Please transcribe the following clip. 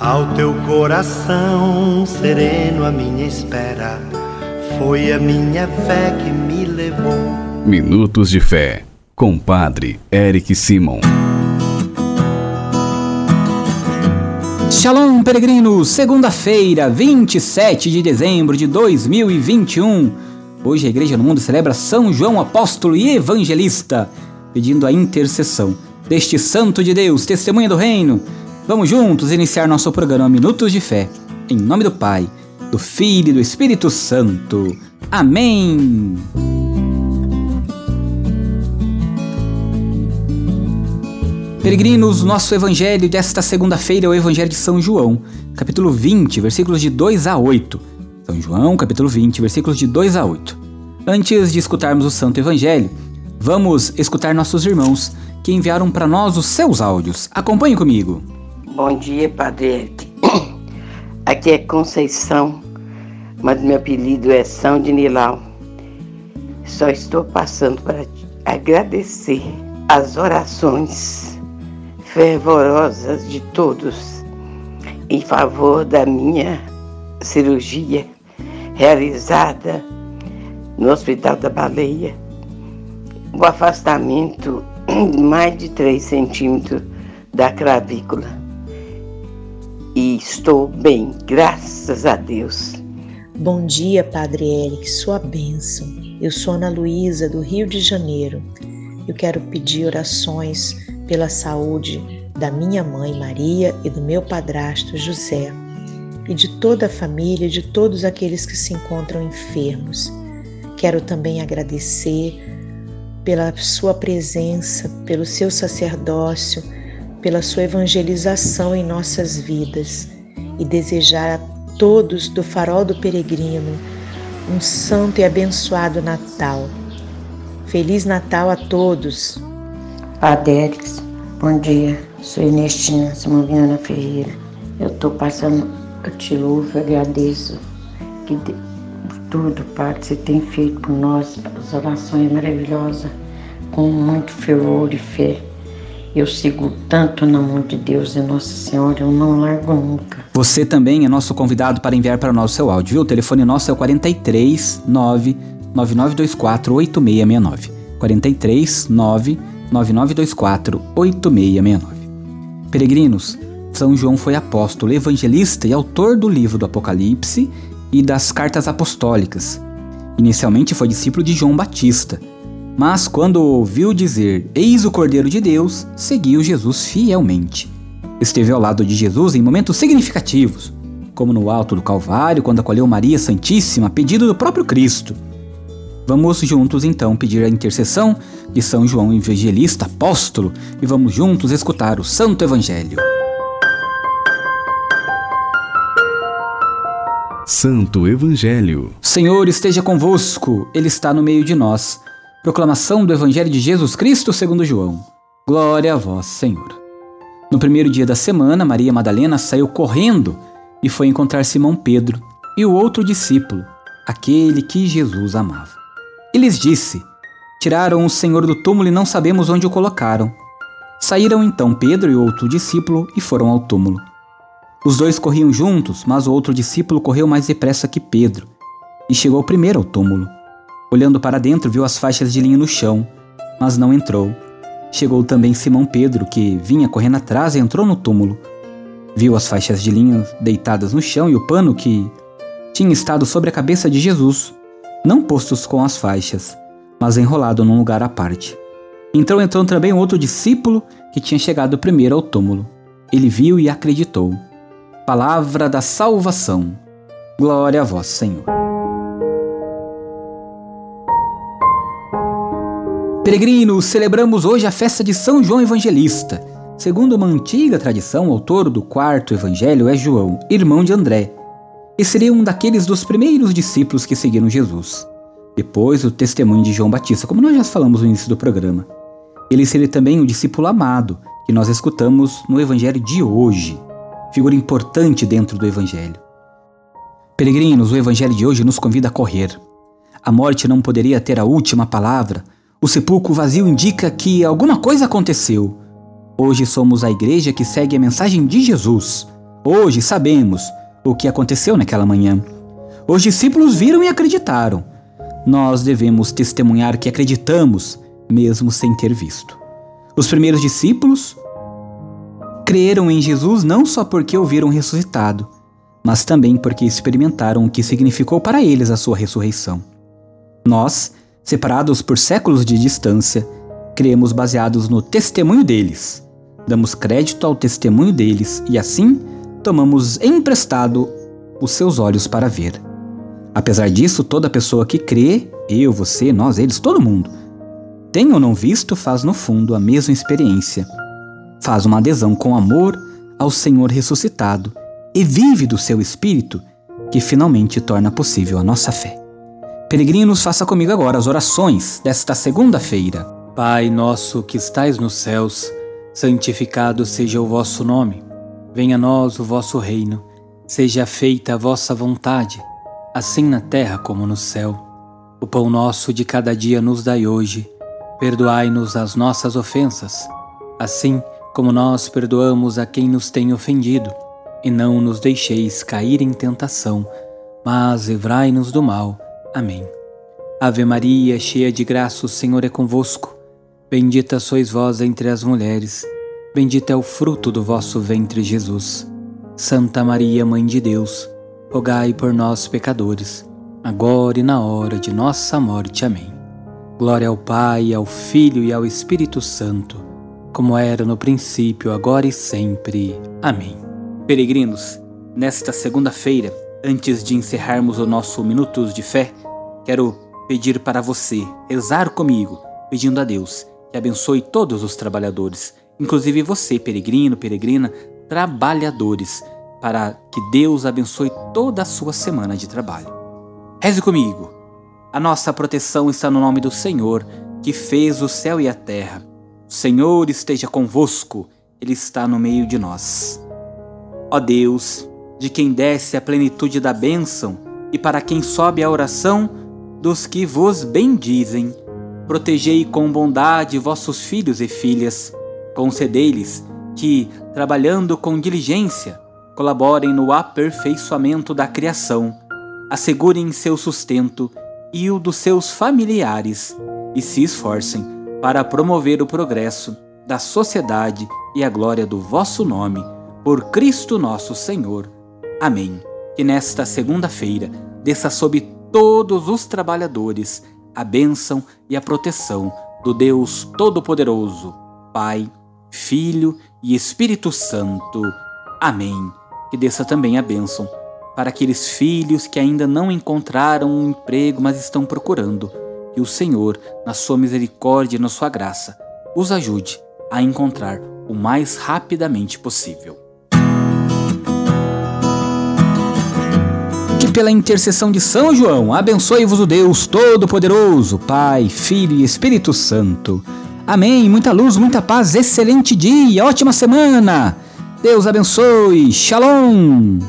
Ao teu coração sereno, a minha espera foi a minha fé que me levou. Minutos de Fé, com Padre Eric Simon. Shalom, peregrinos! Segunda-feira, 27 de dezembro de 2021. Hoje a Igreja no Mundo celebra São João Apóstolo e Evangelista, pedindo a intercessão deste Santo de Deus, testemunha do Reino Vamos juntos iniciar nosso programa Minutos de Fé. Em nome do Pai, do Filho e do Espírito Santo. Amém. Peregrinos, nosso evangelho desta segunda-feira é o Evangelho de São João, capítulo 20, versículos de 2 a 8. São João, capítulo 20, versículos de 2 a 8. Antes de escutarmos o Santo Evangelho, vamos escutar nossos irmãos que enviaram para nós os seus áudios. Acompanhe comigo. Bom dia, Padre. Aqui é Conceição, mas meu apelido é São de Nilau. Só estou passando para agradecer as orações fervorosas de todos em favor da minha cirurgia realizada no Hospital da Baleia. O afastamento de mais de 3 centímetros da clavícula e estou bem, graças a Deus. Bom dia, Padre Eric, sua bênção. Eu sou Ana Luísa, do Rio de Janeiro. Eu quero pedir orações pela saúde da minha mãe Maria e do meu padrasto José, e de toda a família e de todos aqueles que se encontram enfermos. Quero também agradecer pela sua presença, pelo seu sacerdócio, pela sua evangelização em nossas vidas e desejar a todos do Farol do Peregrino um santo e abençoado Natal. Feliz Natal a todos. Adélix, bom dia. Sou Ernestina Simoviana Ferreira. Eu estou passando, eu te louvo, agradeço que tudo, Pai, que você tem feito por nós, as orações maravilosas, com muito fervor e fé. Eu sigo tanto na mão de Deus e Nossa Senhora, eu não largo nunca. Você também é nosso convidado para enviar para nós o seu áudio, viu? O telefone nosso é o 43 9 9924 8669. 43 9 9924 8669. Peregrinos, São João foi apóstolo, evangelista e autor do livro do Apocalipse e das cartas apostólicas. Inicialmente foi discípulo de João Batista mas quando ouviu dizer: Eis o Cordeiro de Deus, seguiu Jesus fielmente. Esteve ao lado de Jesus em momentos significativos, como no alto do Calvário, quando acolheu Maria Santíssima, pedido do próprio Cristo. Vamos juntos então pedir a intercessão de São João Evangelista Apóstolo e vamos juntos escutar o Santo Evangelho. Santo Evangelho. Senhor esteja convosco, Ele está no meio de nós. Proclamação do Evangelho de Jesus Cristo segundo João. Glória a vós, Senhor. No primeiro dia da semana, Maria Madalena saiu correndo e foi encontrar Simão Pedro e o outro discípulo, aquele que Jesus amava. E lhes disse: Tiraram o Senhor do túmulo e não sabemos onde o colocaram. Saíram então Pedro e outro discípulo e foram ao túmulo. Os dois corriam juntos, mas o outro discípulo correu mais depressa que Pedro e chegou primeiro ao túmulo. Olhando para dentro, viu as faixas de linho no chão, mas não entrou. Chegou também Simão Pedro, que vinha correndo atrás e entrou no túmulo. Viu as faixas de linho deitadas no chão e o pano que tinha estado sobre a cabeça de Jesus, não postos com as faixas, mas enrolado num lugar à parte. Então entrou também outro discípulo que tinha chegado primeiro ao túmulo. Ele viu e acreditou. Palavra da salvação. Glória a vós, Senhor. Peregrinos, celebramos hoje a festa de São João Evangelista. Segundo uma antiga tradição, o autor do quarto evangelho é João, irmão de André, e seria um daqueles dos primeiros discípulos que seguiram Jesus. Depois, o testemunho de João Batista, como nós já falamos no início do programa. Ele seria também o discípulo amado, que nós escutamos no evangelho de hoje, figura importante dentro do evangelho. Peregrinos, o evangelho de hoje nos convida a correr. A morte não poderia ter a última palavra, o sepulcro vazio indica que alguma coisa aconteceu. Hoje somos a igreja que segue a mensagem de Jesus. Hoje sabemos o que aconteceu naquela manhã. Os discípulos viram e acreditaram. Nós devemos testemunhar que acreditamos, mesmo sem ter visto. Os primeiros discípulos creram em Jesus não só porque o viram ressuscitado, mas também porque experimentaram o que significou para eles a sua ressurreição. Nós, separados por séculos de distância, cremos baseados no testemunho deles. Damos crédito ao testemunho deles e assim tomamos emprestado os seus olhos para ver. Apesar disso, toda pessoa que crê, eu, você, nós, eles, todo mundo, tem ou não visto, faz no fundo a mesma experiência. Faz uma adesão com amor ao Senhor ressuscitado e vive do seu espírito, que finalmente torna possível a nossa fé. Peregrinos, faça comigo agora as orações desta segunda-feira. Pai nosso que estais nos céus, santificado seja o vosso nome. Venha a nós o vosso reino. Seja feita a vossa vontade, assim na terra como no céu. O pão nosso de cada dia nos dai hoje. Perdoai-nos as nossas ofensas, assim como nós perdoamos a quem nos tem ofendido. E não nos deixeis cair em tentação, mas livrai-nos do mal. Amém. Ave Maria, cheia de graça, o Senhor é convosco. Bendita sois vós entre as mulheres, bendito é o fruto do vosso ventre, Jesus. Santa Maria, Mãe de Deus, rogai por nós, pecadores, agora e na hora de nossa morte. Amém. Glória ao Pai, ao Filho e ao Espírito Santo, como era no princípio, agora e sempre. Amém. Peregrinos, nesta segunda-feira, antes de encerrarmos o nosso Minutos de Fé, quero pedir para você rezar comigo, pedindo a Deus que abençoe todos os trabalhadores, inclusive você, peregrino, peregrina, trabalhadores, para que Deus abençoe toda a sua semana de trabalho. Reze comigo. A nossa proteção está no nome do Senhor, que fez o céu e a terra. O Senhor esteja convosco, Ele está no meio de nós. Ó Deus, de quem desce a plenitude da bênção e para quem sobe a oração dos que vos bendizem, protegei com bondade vossos filhos e filhas, concedei-lhes que, trabalhando com diligência, colaborem no aperfeiçoamento da criação, assegurem seu sustento e o dos seus familiares e se esforcem para promover o progresso da sociedade e a glória do vosso nome, por Cristo nosso Senhor. Amém. Que nesta segunda-feira desça sobre todos os trabalhadores a bênção e a proteção do Deus Todo-Poderoso, Pai, Filho e Espírito Santo. Amém. Que desça também a bênção para aqueles filhos que ainda não encontraram um emprego, mas estão procurando. Que o Senhor, na sua misericórdia e na sua graça, os ajude a encontrar o mais rapidamente possível. Pela intercessão de São João, abençoe-vos o Deus Todo-Poderoso, Pai, Filho e Espírito Santo. Amém. Muita luz, muita paz, excelente dia, ótima semana. Deus abençoe. Shalom.